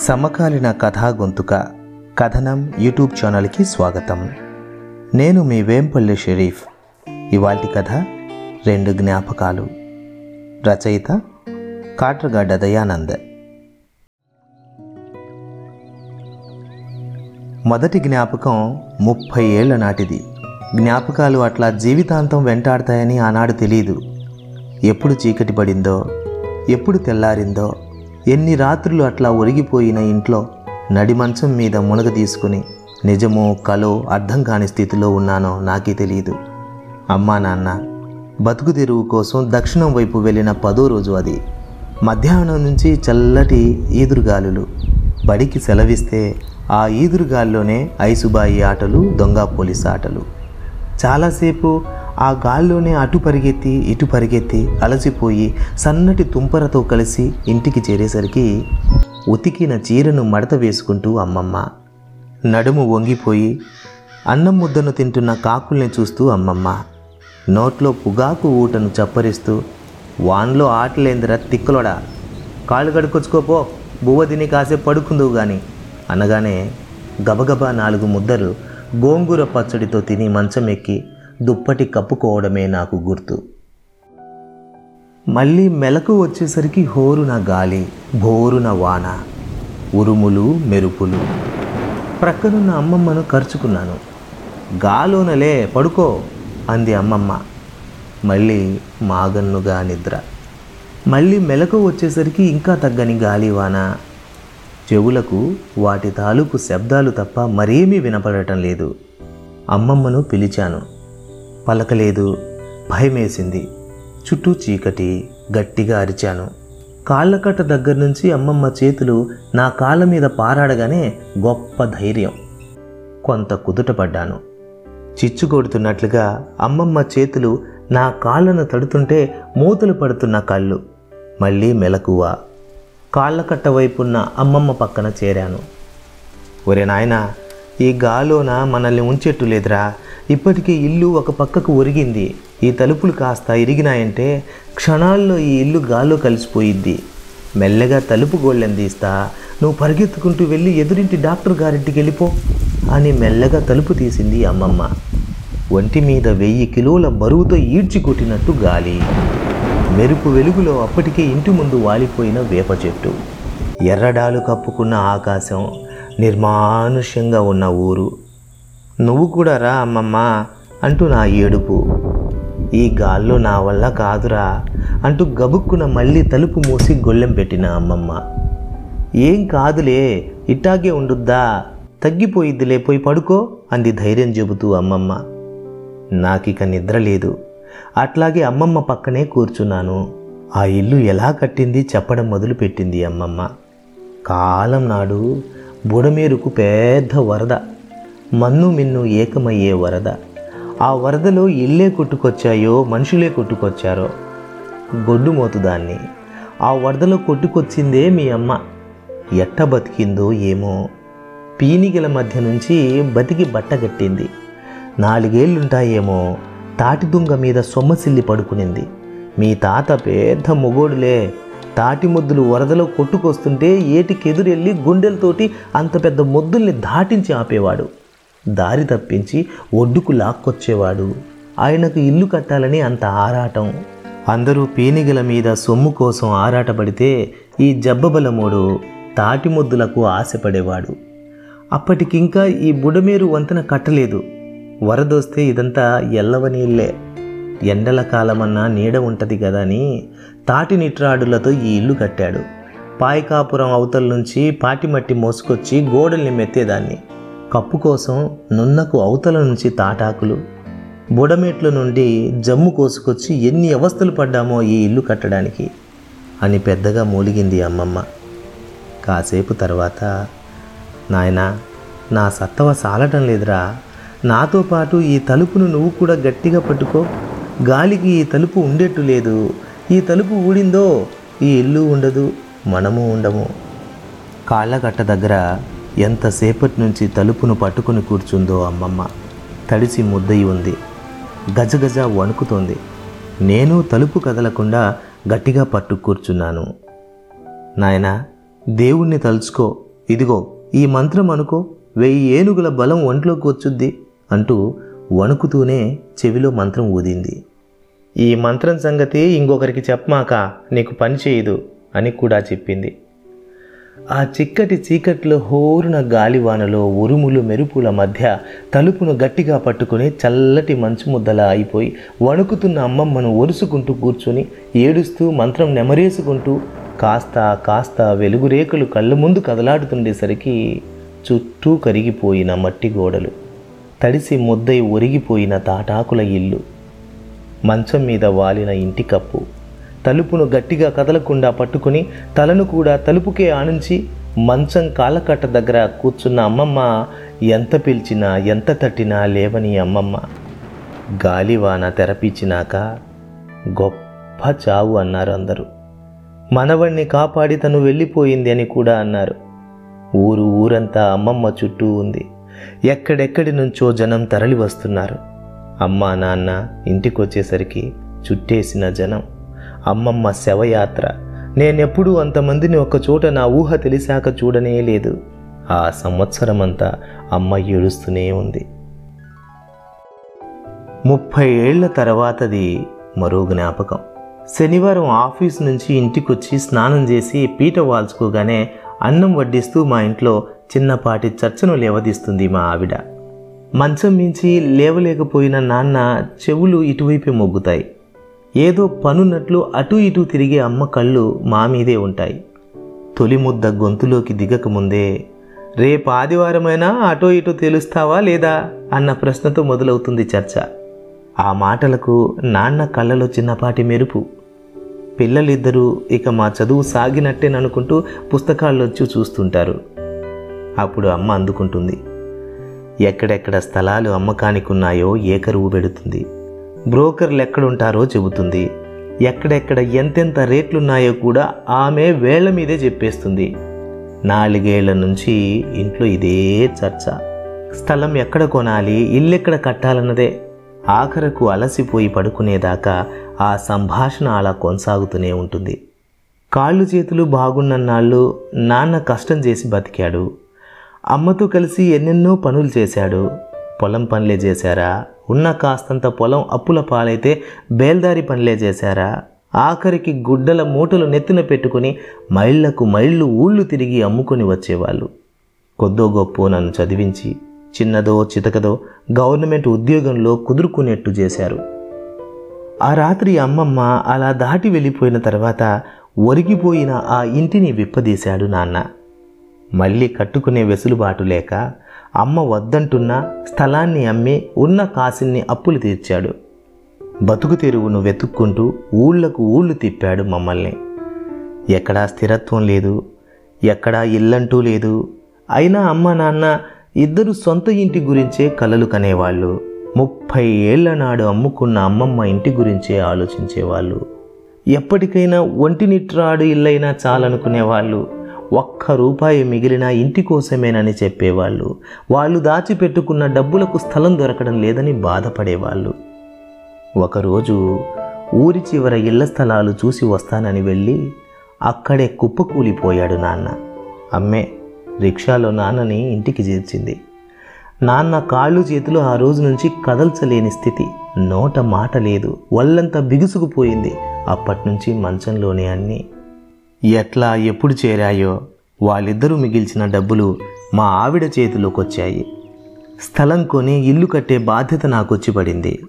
సమకాలీన కథా గొంతుక కథనం యూట్యూబ్ ఛానల్కి స్వాగతం. నేను మీ వేంపల్లి షరీఫ్. ఇవాల్టి కథ రెండు జ్ఞాపకాలు. రచయిత కాట్రగడ్డ దయానంద్. మొదటి జ్ఞాపకం ముప్పై ఏళ్ళ నాటిది. జ్ఞాపకాలు అట్లా జీవితాంతం వెంటాడతాయని ఆనాడు తెలియదు ఎప్పుడు చీకటి పడిందో ఎప్పుడు తెల్లారిందో ఎన్ని రాత్రులు అట్లా ఒరిగిపోయిన ఇంట్లో నడి మంచం మీద మునగ తీసుకుని నిజమో కలో అర్థం కాని స్థితిలో ఉన్నానో నాకే తెలియదు అమ్మా నాన్న బతుకు తెరువు కోసం దక్షిణం వైపు వెళ్ళిన పదో రోజు అది. మధ్యాహ్నం నుంచి చల్లటి ఈదురుగాలులు. బడికి సెలవిస్తే ఆ ఈదురుగాల్లోనే ఐసుబాయి ఆటలు దొంగ పోలీస్ ఆటలు. చాలాసేపు ఆ గాల్లోనే అటు పరిగెత్తి ఇటు పరిగెత్తి అలసిపోయి సన్నటి తుంపరతో కలిసి ఇంటికి చేరేసరికి ఉతికిన చీరను మడత వేసుకుంటూ అమ్మమ్మ. నడుము వంగిపోయి అన్నం ముద్దను తింటున్న కాకుల్ని చూస్తూ అమ్మమ్మ. నోట్లో పుగాకు ఊటను చప్పరిస్తూ వాన్లో ఆటలేందిరా తిక్కలోడా? కాళ్ళు కడుకొచ్చుకోపో బువ్వ తిని కాసేపు పడుకుందువు గాని అనగానే గబగబా నాలుగు ముద్దలు గోంగూర పచ్చడితో తిని మంచం ఎక్కి దుప్పటి కప్పుకోవడమే నాకు గుర్తు. మళ్ళీ మెలకు వచ్చేసరికి హోరున గాలి భోరున వాన ఉరుములు మెరుపులు. ప్రక్కనున్న అమ్మమ్మను ఖర్చుకున్నాను గాలోనలే పడుకో అంది అమ్మమ్మ. మళ్ళీ మాగన్నుగా నిద్ర. మళ్ళీ మెలకు వచ్చేసరికి ఇంకా తగ్గని గాలి వాన. చెవులకు వాటి తాలూకు శబ్దాలు తప్ప మరేమీ వినపడటం లేదు. అమ్మమ్మను పిలిచాను. పలకలేదు. భయమేసింది. చుట్టూ చీకటి గట్టిగా అరిచాను. కాళ్ళకట్ట దగ్గర నుంచి అమ్మమ్మ చేతులు నా కాళ్ళ మీద పారాడగానే గొప్ప ధైర్యం. కొంత కుదుటపడ్డాను చిచ్చు కొడుతున్నట్లుగా అమ్మమ్మ చేతులు నా కాళ్ళను తడుతుంటే మూతలు పడుతున్న కళ్ళు మళ్ళీ మెలకువ. కాళ్ళకట్ట వైపున్న అమ్మమ్మ పక్కన చేరాను. ఒరే నాయనా ఈ గాలోన మనల్ని ఉంచెట్టు లేదురా. ఇప్పటికే ఇల్లు ఒక పక్కకు ఒరిగింది. ఈ తలుపులు కాస్త ఇరిగినాయంటే క్షణాల్లో ఈ ఇల్లు గాల్లో కలిసిపోయిద్ది. మెల్లగా తలుపు గోళ్ళందీస్తా నువ్వు పరిగెత్తుకుంటూ వెళ్ళి ఎదురింటి డాక్టర్ గారింటికి వెళ్ళిపో అని మెల్లగా తలుపు తీసింది అమ్మమ్మ. ఒంటి మీద వెయ్యి కిలోల బరువుతో ఈడ్చి కొట్టినట్టు గాలి. మెరుపు వెలుగులో అప్పటికే ఇంటి ముందు వాలిపోయిన వేప చెట్టు. ఎర్రడాలు కప్పుకున్న ఆకాశం నిర్మానుష్యంగా ఉన్న ఊరు. నువ్వు కూడా రా అమ్మమ్మ అంటూ నా ఏడుపు. ఈ గాల్లో నా వల్ల కాదురా అంటూ గబుక్కున మళ్ళీ తలుపు మూసి గొల్లెం పెట్టిన అమ్మమ్మ. ఏం కాదులే ఇట్టాగే ఉండుద్దా తగ్గిపోయిద్దిలే పోయి పడుకో అంది ధైర్యం చెబుతూ అమ్మమ్మ. నాకిక నిద్ర లేదు అట్లాగే అమ్మమ్మ పక్కనే కూర్చున్నాను. ఆ ఇల్లు ఎలా కట్టింది చెప్పడం మొదలుపెట్టింది అమ్మమ్మ. కాలం నాడు బుడమేరుకు పెద్ద వరద. మన్ను మిన్ను ఏకమయ్యే వరద. ఆ వరదలో ఇల్లే కొట్టుకొచ్చాయో మనుషులే కొట్టుకొచ్చారో? గొడ్డు మోతు దాన్ని. ఆ వరదలో కొట్టుకొచ్చిందే మీ అమ్మ. ఎట్ట బతికిందో ఏమో. పీనిగల మధ్య నుంచి బతికి బట్టగట్టింది నాలుగేళ్ళుంటాయేమో. తాటి దుంగ మీద సొమ్మసిల్లి పడుకునింది. మీ తాత పెద్ద మొగోడులే. తాటి ముద్దులు వరదలో కొట్టుకొస్తుంటే ఏటికెదురెళ్ళి గుండెలతోటి అంత పెద్ద ముద్దుల్ని దాటించి ఆపేవాడు. దారి తప్పించి ఒడ్డుకు లాక్కొచ్చేవాడు. ఆయనకు ఇల్లు కట్టాలని అంత ఆరాటం. అందరూ పీనిగల మీద సొమ్ము కోసం ఆరాటపడితే ఈ జబ్బబలమోడు తాటిమొద్దులకు ఆశపడేవాడు. అప్పటికింకా ఈ బుడమేరు వంతెన కట్టలేదు. వరదొస్తే ఇదంతా ఎల్లవనీళ్ళే ఎండల కాలమన్నా నీడ ఉంటుంది కదా అని తాటి నిట్రాడులతో ఈ ఇల్లు కట్టాడు. పాయకాపురం అవతల నుంచి పాటిమట్టి మోసుకొచ్చి గోడల్ని మెత్తేదాన్ని. కప్పు కోసం నున్నకు అవతల నుంచి తాటాకులు బుడమేట్ల నుండి జమ్ము కోసుకొచ్చి ఎన్ని అవస్థలు పడ్డామో ఈ ఇల్లు కట్టడానికి అని పెద్దగా మూలిగింది అమ్మమ్మ. కాసేపు తర్వాత నాయనా నా సత్తవ సాలటం లేదురా. నాతో పాటు ఈ తలుపును నువ్వు కూడా గట్టిగా పట్టుకో. గాలికి ఈ తలుపు ఉండేట్టు లేదు. ఈ తలుపు ఊడిందో ఈ ఇల్లు ఉండదు మనము ఉండము. కాళ్ళగట్ట దగ్గర ఎంతసేపటి నుంచి తలుపును పట్టుకుని కూర్చుందో అమ్మమ్మ. తడిసి ముద్దయి ఉంది. గజగజ వణుకుతోంది. నేను తలుపు కదలకుండా గట్టిగా పట్టు కూర్చున్నాను. నాయనా దేవుణ్ణి తలుచుకో. ఇదిగో ఈ మంత్రం అనుకో. వెయ్యి ఏనుగుల బలం ఒంట్లో కూర్చుద్ది అంటూ వణుకుతూనే చెవిలో మంత్రం ఊదింది. ఈ మంత్రం సంగతి ఇంకొకరికి చెప్పమాక నీకు పని చేయదు అని కూడా చెప్పింది. ఆ చిక్కటి చీకట్లో హోరున గాలివానలో ఉరుములు మెరుపుల మధ్య తలుపును గట్టిగా పట్టుకుని చల్లటి మంచు ముద్దలా అయిపోయి వణుకుతున్న అమ్మమ్మను ఒరుసుకుంటూ కూర్చుని ఏడుస్తూ మంత్రం నెమరేసుకుంటూ కాస్త కాస్త వెలుగురేకులు కళ్ళ ముందు కదలాడుతుండేసరికి చుట్టూ కరిగిపోయిన మట్టి గోడలు తడిసి ముద్దై ఒరిగిపోయిన తాటాకుల ఇల్లు మంచం మీద వాలిన ఇంటి కప్పు తలుపును గట్టిగా కదలకుండా పట్టుకుని తలను కూడా తలుపుకే ఆనించి మంచం కాలకట్ట దగ్గర కూర్చున్న అమ్మమ్మ ఎంత పిలిచినా ఎంత తట్టినా లేవని అమ్మమ్మ. గాలివాన తెరపించినాక గొప్ప చావు అన్నారు అందరూ. మనవణ్ణి కాపాడి తను వెళ్ళిపోయింది అని కూడా అన్నారు. ఊరు ఊరంతా అమ్మమ్మ చుట్టూ ఉంది. ఎక్కడెక్కడి నుంచో జనం తరలి వస్తున్నారు అమ్మా నాన్న ఇంటికొచ్చేసరికి చుట్టేసిన జనం. అమ్మమ్మ శవయాత్ర. నేనెప్పుడూ అంతమందిని ఒకచోట నా ఊహ తెలిసాక చూడనే లేదు. ఆ సంవత్సరమంతా అమ్మ ఏడుస్తూనే ఉంది. ముప్పై ఏళ్ళ తర్వాతది మరో జ్ఞాపకం. శనివారం ఆఫీస్ నుంచి ఇంటికొచ్చి స్నానం చేసి పీట వాల్చుకోగానే అన్నం వడ్డిస్తూ మా ఇంట్లో చిన్నపాటి చర్చను లేవదీస్తుంది మా ఆవిడ. మంచం మించి లేవలేకపోయిన నాన్న చెవులు ఇటువైపే మొగ్గుతాయి. ఏదో పనున్నట్లు అటు ఇటు తిరిగే అమ్మ కళ్ళు మా మీదే ఉంటాయి. తొలి ముద్ద గొంతులోకి దిగకముందే రేపు ఆదివారమైనా అటో ఇటో తెలుస్తావా లేదా? అన్న ప్రశ్నతో మొదలవుతుంది చర్చ. ఆ మాటలకు నాన్న కళ్ళలో చిన్నపాటి మెరుపు. పిల్లలిద్దరూ ఇక మా చదువు సాగినట్టేననుకుంటూ పుస్తకాల్లోంచి చూస్తుంటారు. అప్పుడు అమ్మ అందుకుంటుంది. ఎక్కడెక్కడ స్థలాలు అమ్మకానికి ఉన్నాయో ఏకరువు పెడుతుంది. బ్రోకర్లు ఎక్కడుంటారో చెబుతుంది. ఎక్కడెక్కడ ఎంతెంత రేట్లున్నాయో కూడా ఆమె వేళ్ళ మీదే చెప్పేస్తుంది. నాలుగేళ్ళ నుంచి ఇంట్లో ఇదే చర్చ. స్థలం ఎక్కడ కొనాలి ఇల్లెక్కడ కట్టాలన్నదే. ఆఖరకు అలసిపోయి పడుకునేదాకా ఆ సంభాషణ అలా కొనసాగుతూనే ఉంటుంది. కాళ్ళు చేతులు బాగున్నన్నాళ్ళు నాన్న కష్టం చేసి బతికాడు. అమ్మతో కలిసి ఎన్నెన్నో పనులు చేశాడు. పొలం పనులే చేశారా? ఉన్న కాస్తంత పొలం అప్పుల పాలైతే బేల్దారి పనులే చేశారా? ఆఖరికి గుడ్డల మూటలు నెత్తిన పెట్టుకుని మైళ్ళకు మైళ్ళు ఊళ్ళు తిరిగి అమ్ముకొని వచ్చేవాళ్ళు. కొద్దో గొప్ప నన్ను చదివించి చిన్నదో చితకదో గవర్నమెంట్ ఉద్యోగంలో కుదురుకునేట్టు చేశారు. ఆ రాత్రి అమ్మమ్మ అలా దాటి వెళ్ళిపోయిన తర్వాత ఒరిగిపోయిన ఆ ఇంటిని విప్పదీశాడు నాన్న. మళ్ళీ కట్టుకునే వెసులుబాటు లేక అమ్మ వద్దంటున్న స్థలాన్ని అమ్మి ఉన్న కాసిన్ని అప్పులు తీర్చాడు. బతుకు తెరువును వెతుక్కుంటూ ఊళ్ళకు ఊళ్ళు తిప్పాడు మమ్మల్ని. ఎక్కడా స్థిరత్వం లేదు ఎక్కడా ఇల్లంటూ లేదు. అయినా అమ్మ నాన్న ఇద్దరు సొంత ఇంటి గురించే కలలు కనేవాళ్ళు. ముప్పై ఏళ్ళ నాడు అమ్ముకున్న అమ్మమ్మ ఇంటి గురించే ఆలోచించేవాళ్ళు. ఎప్పటికైనా ఒంటినిట్రాడు ఇల్లైనా చాలనుకునేవాళ్ళు. ఒక్క రూపాయి మిగిలిన ఇంటి కోసమేనని చెప్పేవాళ్ళు. వాళ్ళు దాచిపెట్టుకున్న డబ్బులకు స్థలం దొరకడం లేదని బాధపడేవాళ్ళు. ఒకరోజు ఊరి చివర ఇళ్ళ స్థలాలు చూసి వస్తానని వెళ్ళి అక్కడే కుప్పకూలిపోయాడు నాన్న. అమ్మే రిక్షాలో నాన్నని ఇంటికి చేర్చింది. నాన్న కాళ్ళు చేతులు ఆ రోజు నుంచి కదల్చలేని స్థితి. నోట మాట లేదు. ఒళ్ళంతా బిగుసుకుపోయింది. అప్పట్నుంచి మంచంలోనే అన్నీ ఎట్లా ఎప్పుడు చేరాయో వాళ్ళిద్దరూ మిగిల్చిన డబ్బులు మా ఆవిడ చేతిలోకి వచ్చాయి స్థలం కొని ఇల్లు కట్టే బాధ్యత నాకొచ్చి పడింది.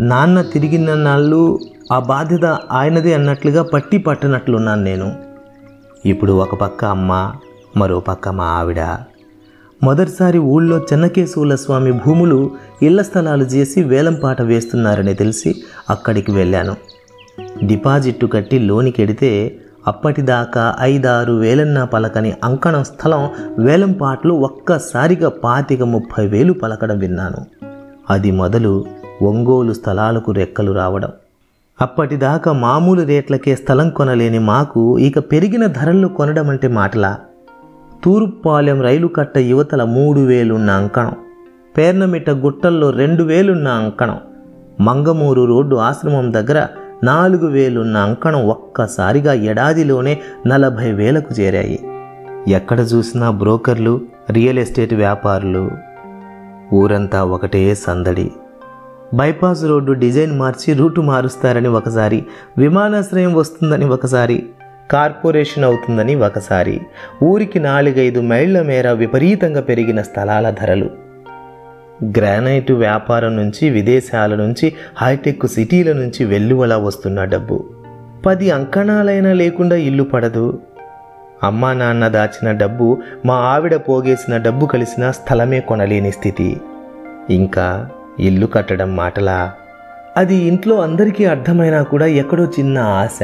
నాన్న తిరిగిన నాళ్ళు ఆ బాధ్యత ఆయనదే అన్నట్లుగా పట్టి పట్టనట్లున్నాను నేను. ఇప్పుడు ఒక పక్క అమ్మ మరో పక్క మా ఆవిడ. మొదటిసారి ఊళ్ళో చెన్నకేశవుల స్వామి భూములు ఇళ్ళ స్థలాలు చేసి వేలంపాట వేస్తున్నారని తెలిసి అక్కడికి వెళ్ళాను. డిపాజిట్టు కట్టి లోనికెడితే అప్పటిదాకా ఐదారు వేలన్న పలకని అంకణం స్థలం వేలంపాట్లు ఒక్కసారిగా పాతిక ముప్పై వేలు పలకడం విన్నాను. అది మొదలు ఒంగోలు స్థలాలకు రెక్కలు రావడం. అప్పటిదాకా మామూలు రేట్లకే స్థలం కొనలేని మాకు ఇక పెరిగిన ధరల్లో కొనడం అంటే మాటలా? తూర్పుపాలెం రైలు కట్ట యువతల మూడు వేలున్న అంకణం. పేర్నమిట్ట గుట్టల్లో రెండు వేలున్న అంకణం. మంగమూరు రోడ్డు ఆశ్రమం దగ్గర నాలుగు వేలున్న అంకణం ఒక్కసారిగా ఏడాదిలోనే నలభై వేలకు చేరాయి. ఎక్కడ చూసినా బ్రోకర్లు రియల్ ఎస్టేట్ వ్యాపారులు ఊరంతా ఒకటే సందడి. బైపాస్ రోడ్డు డిజైన్ మార్చి రూటు మారుస్తారని ఒకసారి విమానాశ్రయం వస్తుందని ఒకసారి కార్పొరేషన్ అవుతుందని ఒకసారి ఊరికి నాలుగైదు మైళ్ళ మేర విపరీతంగా పెరిగిన స్థలాల ధరలు. గ్రానైట్ వ్యాపారం నుంచి విదేశాల నుంచి హైటెక్ సిటీల నుంచి వెల్లువలా వస్తున్న డబ్బు. పది అంకణాలైనా లేకుండా ఇల్లు పడదు. అమ్మా నాన్న దాచిన డబ్బు మా ఆవిడ పోగేసిన డబ్బు కలిసిన స్థలమే కొనలేని స్థితి. ఇంకా ఇల్లు కట్టడం మాటలా? అది ఇంట్లో అందరికీ అర్థమైనా కూడా ఎక్కడో చిన్న ఆశ.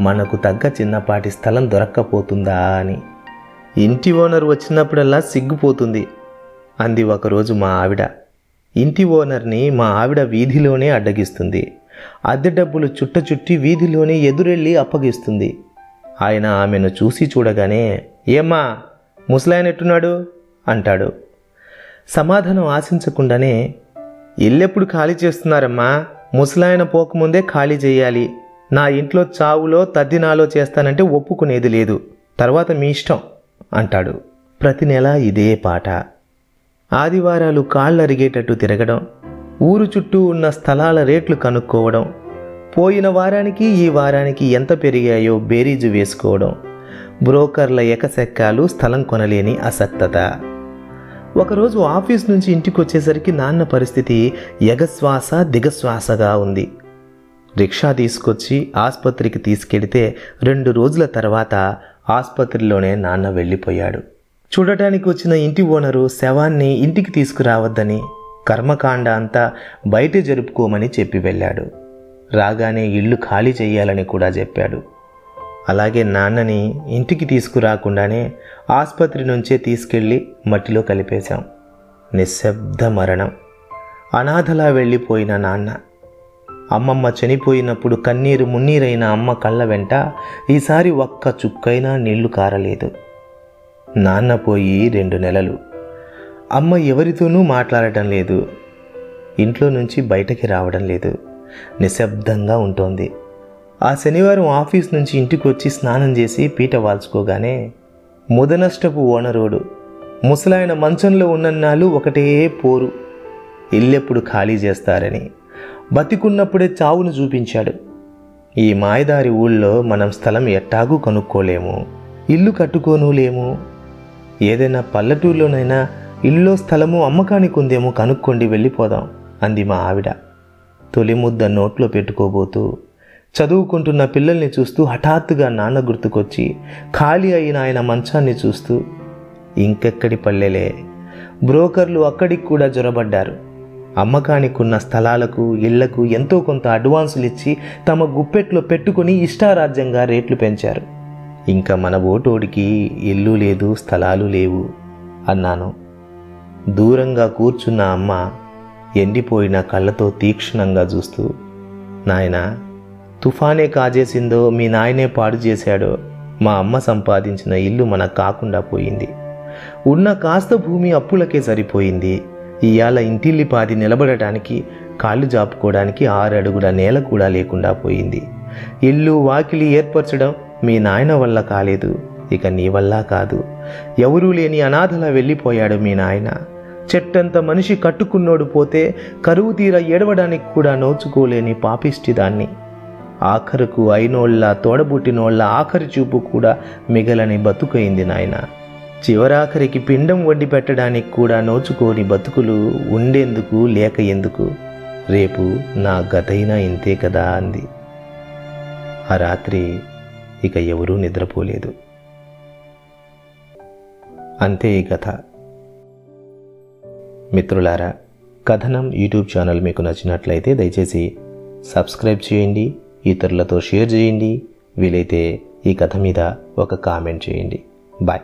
మనకు తగ్గ చిన్నపాటి స్థలం దొరక్కపోతుందా అని. ఇంటి ఓనర్ వచ్చినప్పుడల్లా సిగ్గుపోతుంది. అంది ఒకరోజు మా ఆవిడ. ఇంటి ఓనర్ని మా ఆవిడ వీధిలోనే అడ్డగిస్తుంది. అద్దె డబ్బులు చుట్ట చుట్టి వీధిలోనే ఎదురెళ్ళి అప్పగిస్తుంది. ఆయన ఆమెను చూసి చూడగానే ఏమ్మా ముసలాయన ఎట్టున్నాడు అంటాడు. సమాధానం ఆశించకుండానే ఎల్లెప్పుడు ఖాళీ చేస్తున్నారమ్మా? ముసలాయన పోకముందే ఖాళీ చేయాలి. నా ఇంట్లో చావులో తద్దినాలో చేస్తానంటే ఒప్పుకునేది లేదు. తర్వాత మీ ఇష్టం అంటాడు. ప్రతి నెల ఇదే పాట. ఆదివారాలు కాళ్ళరిగేటట్టు తిరగడం ఊరు చుట్టూ ఉన్న స్థలాల రేట్లు కనుక్కోవడం పోయిన వారానికి ఈ వారానికి ఎంత పెరిగాయో బేరీజు వేసుకోవడం బ్రోకర్ల ఎకసెక్కాలు స్థలం కొనలేని అసక్తత. ఒకరోజు ఆఫీస్ నుంచి ఇంటికి వచ్చేసరికి నాన్న పరిస్థితి ఎగశ్వాస దిగశ్వాసగా ఉంది. రిక్షా తీసుకొచ్చి ఆసుపత్రికి తీసుకెడితే రెండు రోజుల తర్వాత ఆసుపత్రిలోనే నాన్న వెళ్ళిపోయాడు. చూడటానికి వచ్చిన ఇంటి ఓనరు శవాన్ని ఇంటికి తీసుకురావద్దని కర్మకాండ అంతా బయట జరుపుకోమని చెప్పి వెళ్ళాడు. రాగానే ఇల్లు ఖాళీ చేయాలని కూడా చెప్పాడు. అలాగే నాన్నని ఇంటికి తీసుకురాకుండానే ఆసుపత్రి నుంచే తీసుకెళ్ళి మట్టిలో కలిపేశాం. నిశ్శబ్ద మరణం. అనాథలా వెళ్ళిపోయిన నాన్న. అమ్మమ్మ చనిపోయినప్పుడు కన్నీరు మున్నీరైన అమ్మ కళ్ళ వెంట ఈసారి ఒక్క చుక్కైనా నీళ్ళు కారలేదు. నాన్న పోయి రెండు నెలలు. అమ్మ ఎవరితోనూ మాట్లాడటం లేదు. ఇంట్లో నుంచి బయటకి రావడం లేదు. నిశ్శబ్దంగా ఉంటోంది. ఆ శనివారం ఆఫీస్ నుంచి ఇంటికి వచ్చి స్నానం చేసి పీట వాల్చుకోగానే ముదనష్టపు ఓనరోడు ముసలాయన మంచంలో ఉన్నన్నాళ్ళు ఒకటే పోరు. ఇల్లెప్పుడు ఖాళీ చేస్తారని బతికున్నప్పుడే చావును చూపించాడు. ఈ మాయదారి ఊళ్ళో మనం స్థలం ఎట్టాగూ కనుక్కోలేము. ఇల్లు కట్టుకోనులేము ఏదైనా పల్లెటూరులోనైనా ఇల్లో స్థలము అమ్మకానికి ఉందేమో కనుక్కోండి వెళ్ళిపోదాం అంది మా ఆవిడ. తొలి ముద్ద నోట్లో పెట్టుకోబోతూ చదువుకుంటున్న పిల్లల్ని చూస్తూ హఠాత్తుగా నాన్న గుర్తుకొచ్చి ఖాళీ అయిన ఆయన మంచాన్ని చూస్తూ ఇంకెక్కడి పల్లెలే? బ్రోకర్లు అక్కడికి కూడా జొరబడ్డారు. అమ్మకానికున్న స్థలాలకు ఇళ్ళకు ఎంతో కొంత అడ్వాన్సులు ఇచ్చి తమ గుప్పెట్లో పెట్టుకుని ఇష్టారాజ్యంగా రేట్లు పెంచారు. ఇంకా మన ఓటోడికి ఇల్లు లేదు స్థలాలు లేవు అన్నాను. దూరంగా కూర్చున్న అమ్మ ఎండిపోయిన కళ్ళతో తీక్షణంగా చూస్తూ నాయనా తుఫానే కాజేసిందో మీ నాయనే పాడు చేశాడో మా అమ్మ సంపాదించిన ఇల్లు మనకు కాకుండా పోయింది. ఉన్న కాస్త భూమి అప్పులకే సరిపోయింది. ఇవాళ ఇంటిల్లిపాది నిలబడటానికి కాళ్ళు జాపుకోవడానికి ఆరు అడుగుల నేల కూడా లేకుండా పోయింది. ఇల్లు వాకిలి ఏర్పరచడం మీ నాయన వల్ల కాలేదు ఇక నీ వల్ల కాదు. ఎవరూ లేని అనాథలా వెళ్ళిపోయాడు మీ నాయన. చెట్టంత మనిషి కట్టుకున్నోడు పోతే కరువు తీర ఏడవడానికి కూడా నోచుకోలేని పాపిష్టి దాన్ని. ఆఖరుకు అయినోళ్ళ తోడబుట్టినోళ్ళ ఆఖరి చూపు కూడా మిగలని బతుకైంది నాయన. చివరాఖరికి పిండం వండి పెట్టడానికి కూడా నోచుకోని బతుకులు ఉండేందుకు లేక ఎందుకు? రేపు నా గతైనా ఇంతే కదా అంది. ఆ రాత్రి ఇక ఎవరూ నిద్రపోలేదు. అంతే ఈ కథ. మిత్రులారా కథనం యూట్యూబ్ ఛానల్ మీకు నచ్చినట్లయితే దయచేసి సబ్స్క్రైబ్ చేయండి ఇతరులతో షేర్ చేయండి వీలైతే ఈ కథ మీద ఒక కామెంట్ చేయండి. బాయ్.